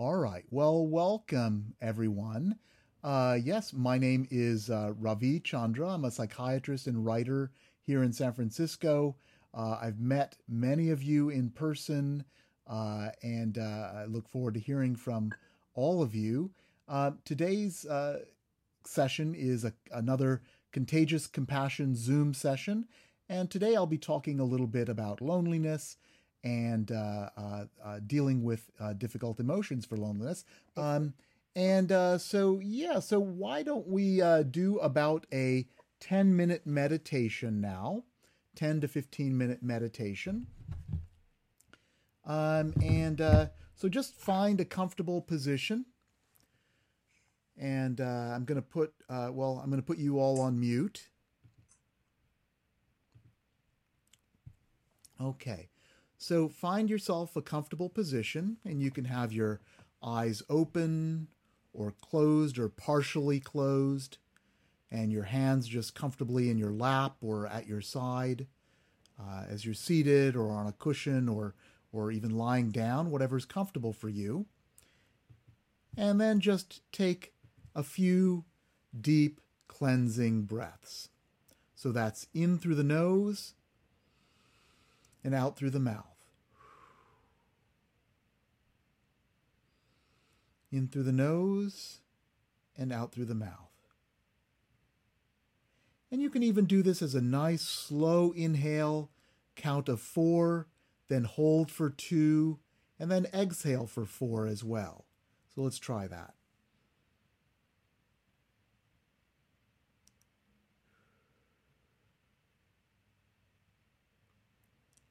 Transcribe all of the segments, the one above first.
All right. Well, welcome everyone. Uh, yes, my name is uh, Ravi Chandra. I'm a psychiatrist and writer here in San Francisco. Uh, I've met many of you in person, uh, and uh, I look forward to hearing from all of you. Uh, today's session is a, another Contagious Compassion Zoom session, and today I'll be talking a little bit about loneliness and uh, uh, uh, dealing with uh, difficult emotions for loneliness. Um, and uh, so, yeah, so why don't we uh, do about a 10 minute meditation now? 10 to 15 minute meditation. Um, and so just find a comfortable position. And I'm going to put, well, I'm going to put you all on mute. Okay. So find yourself a comfortable position, and you can have your eyes open or closed or partially closed, and your hands just comfortably in your lap or at your side uh, as you're seated or on a cushion or, or even lying down, whatever's comfortable for you. And then just take a few deep cleansing breaths. So that's in through the nose and out through the mouth. In through the nose and out through the mouth. And you can even do this as a nice slow inhale, count of four, then hold for two, and then exhale for four as well. So let's try that.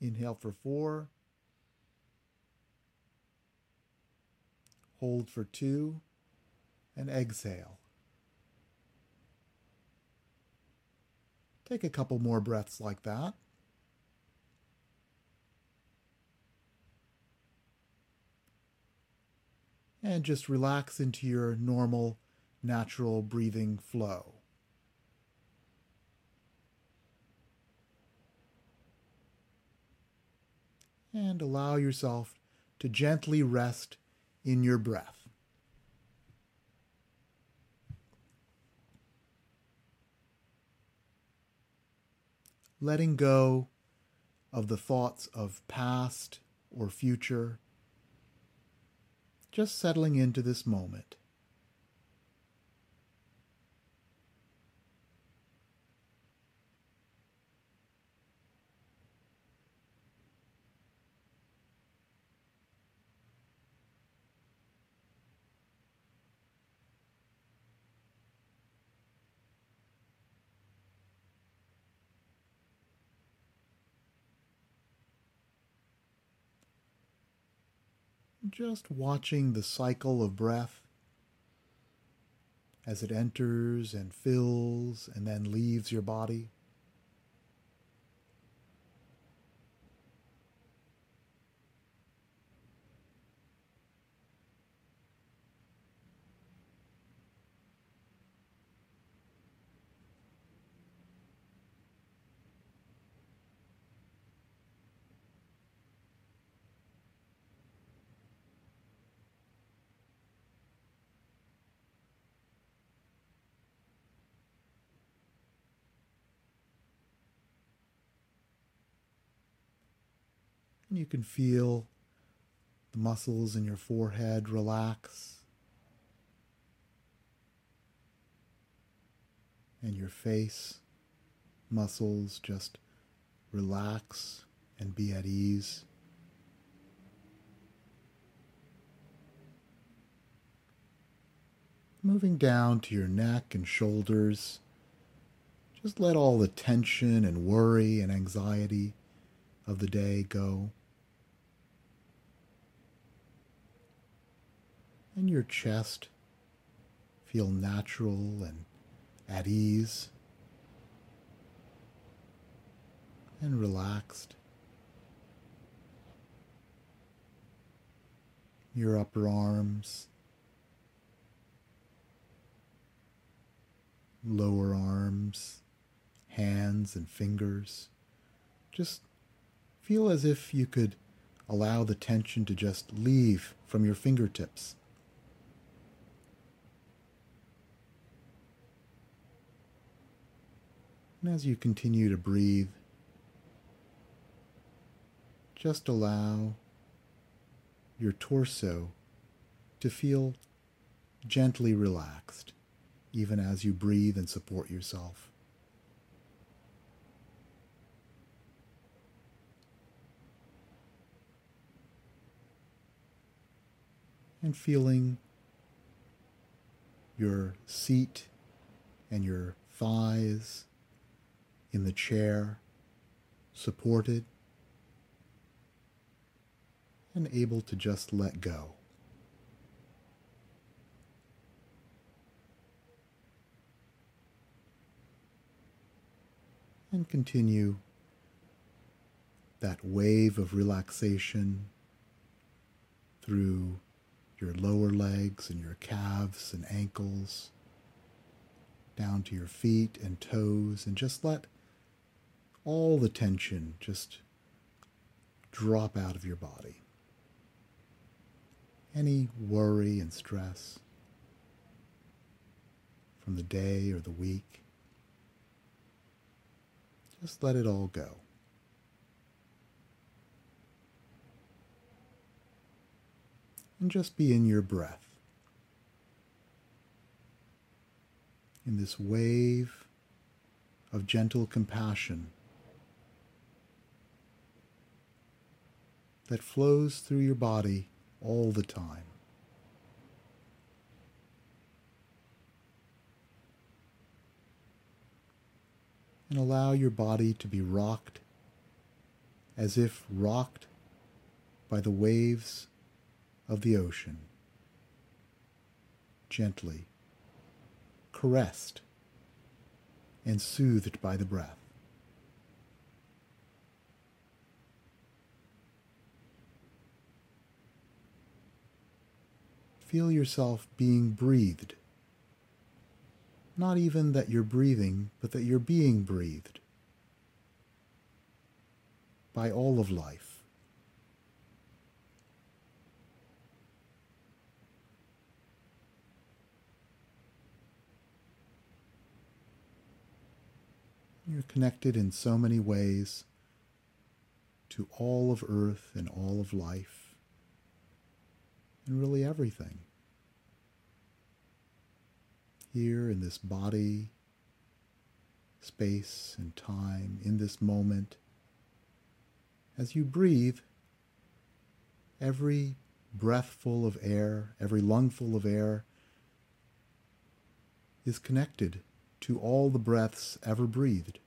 Inhale for four. Hold for two, and exhale. Take a couple more breaths like that. And just relax into your normal, natural breathing flow. And allow yourself to gently rest in your breath. Letting go of the thoughts of past or future, just settling into this moment. Just watching the cycle of breath as it enters and fills and then leaves your body. And you can feel the muscles in your forehead relax. And your face muscles just relax and be at ease. Moving down to your neck and shoulders, just let all the tension and worry and anxiety of the day go. And your chest feel natural and at ease and relaxed. Your upper arms, lower arms, hands and fingers. Just feel as if you could allow the tension to just leave from your fingertips. And as you continue to breathe, just allow your torso to feel gently relaxed, even as you breathe and support yourself. And feeling your seat and your thighs in the chair supported and able to just let go. And continue that wave of relaxation through your lower legs and your calves and ankles, down to your feet and toes, and just let all the tension just drop out of your body any worry and stress from the day or the week. Just let it all go. And just be in your breath. In this wave of gentle compassion that flows through your body all the time. And allow your body to be rocked as if rocked by the waves of the ocean, gently caressed and soothed by the breath. Feel yourself being breathed. Not even that you're breathing, but that you're being breathed by all of life. You're connected in so many ways to all of Earth and all of life and really everything. Here in this body, space, and time, in this moment, as you breathe, every breathful of air, every lungful of air is connected to all the breaths ever breathed.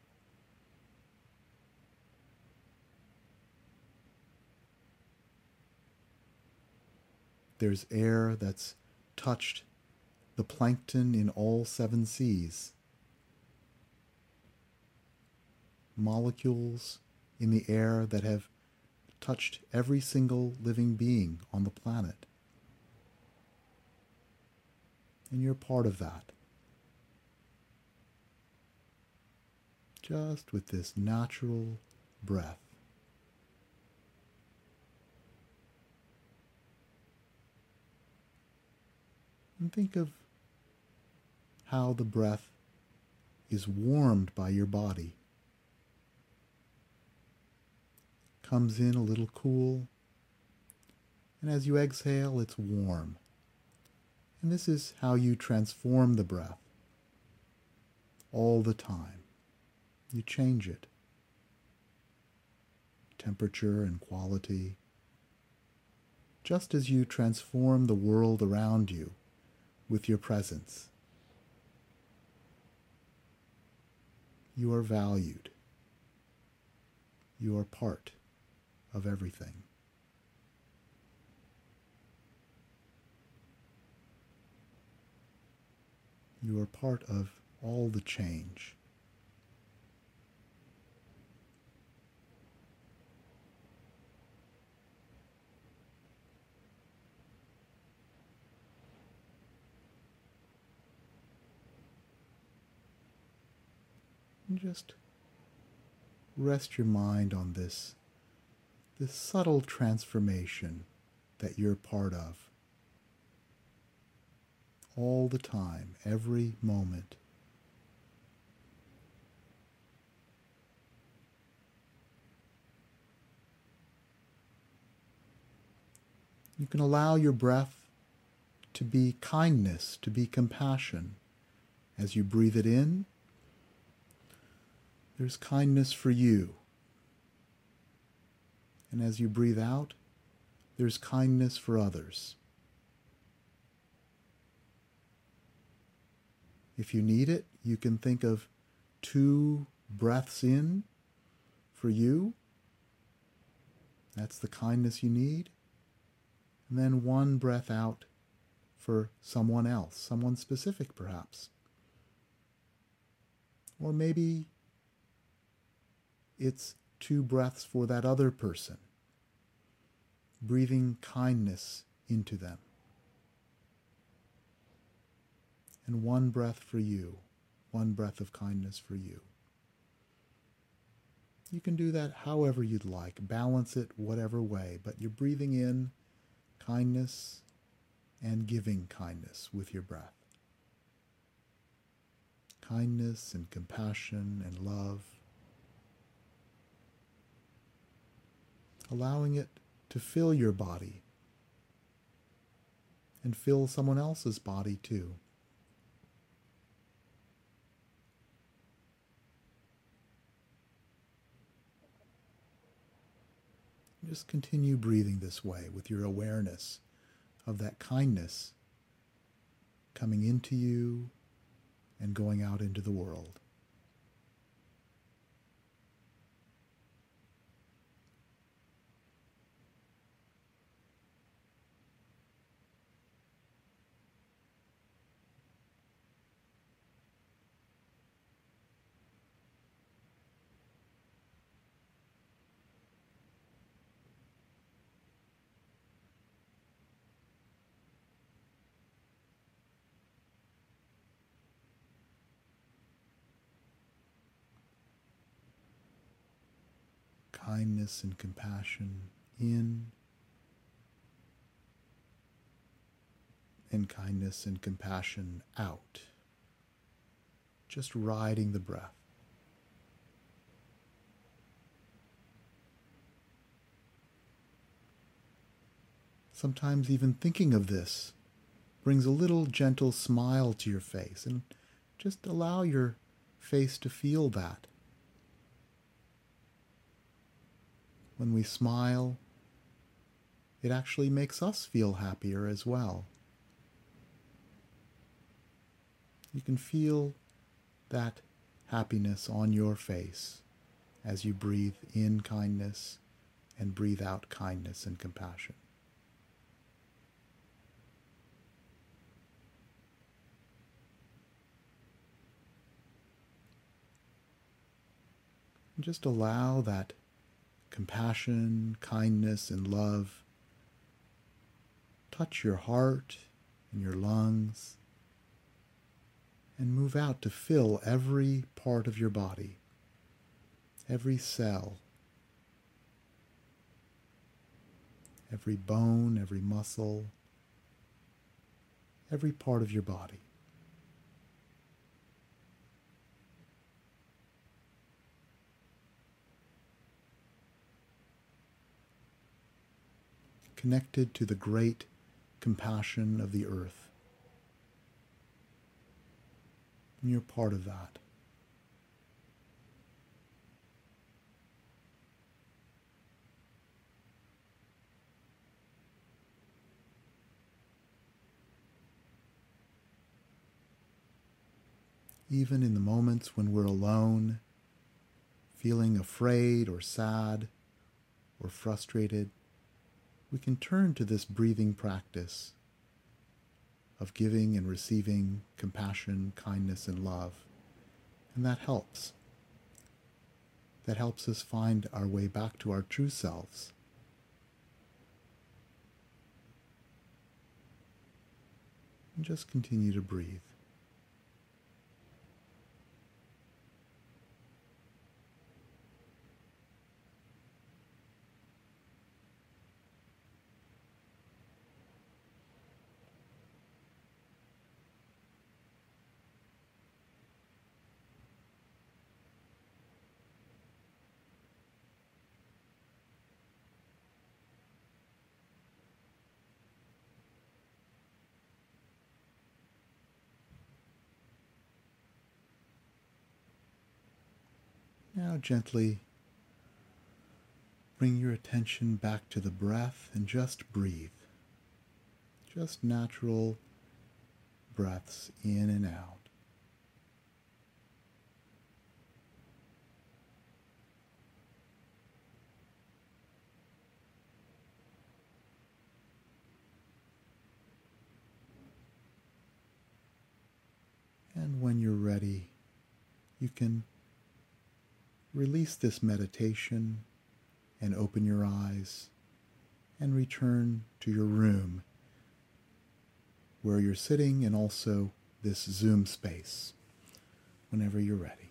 There's air that's touched the plankton in all seven seas. Molecules in the air that have touched every single living being on the planet. And you're part of that. Just with this natural breath. And think of how the breath is warmed by your body. Comes in a little cool, and as you exhale, it's warm. And this is how you transform the breath all the time. You change it. Temperature and quality. Just as you transform the world around you with your presence. You are valued. You are part of everything. You are part of all the change. Just rest your mind on this this subtle transformation that you're part of all the time, every moment. You can allow your breath to be kindness, to be compassion. As you breathe it in, there's kindness for you. And as you breathe out, there's kindness for others. If you need it, you can think of two breaths in for you. That's the kindness you need. And then one breath out for someone else, someone specific perhaps. Or maybe it's two breaths for that other person, breathing kindness into them. And one breath for you, one breath of kindness for you. You can do that however you'd like, balance it whatever way, but you're breathing in kindness and giving kindness with your breath. Kindness and compassion and love. Allowing it to fill your body and fill someone else's body too. Just continue breathing this way with your awareness of that kindness coming into you and going out into the world. Kindness and compassion in, and kindness and compassion out. Just riding the breath. Sometimes even thinking of this brings a little gentle smile to your face, and just allow your face to feel that. When we smile, it actually makes us feel happier as well. You can feel that happiness on your face as you breathe in kindness and breathe out kindness and compassion. Just allow that compassion, kindness, and love touch your heart and your lungs and move out to fill every part of your body, every cell, every bone, every muscle, every part of your body. Connected to the great compassion of the earth. And you're part of that. Even in the moments when we're alone, feeling afraid or sad or frustrated, we can turn to this breathing practice of giving and receiving compassion, kindness, and love. And that helps. That helps us find our way back to our true selves. And just continue to breathe. Now gently bring your attention back to the breath and just breathe. Just natural breaths in and out. And when you're ready, you can release this meditation and open your eyes and return to your room where you're sitting and also this Zoom space whenever you're ready.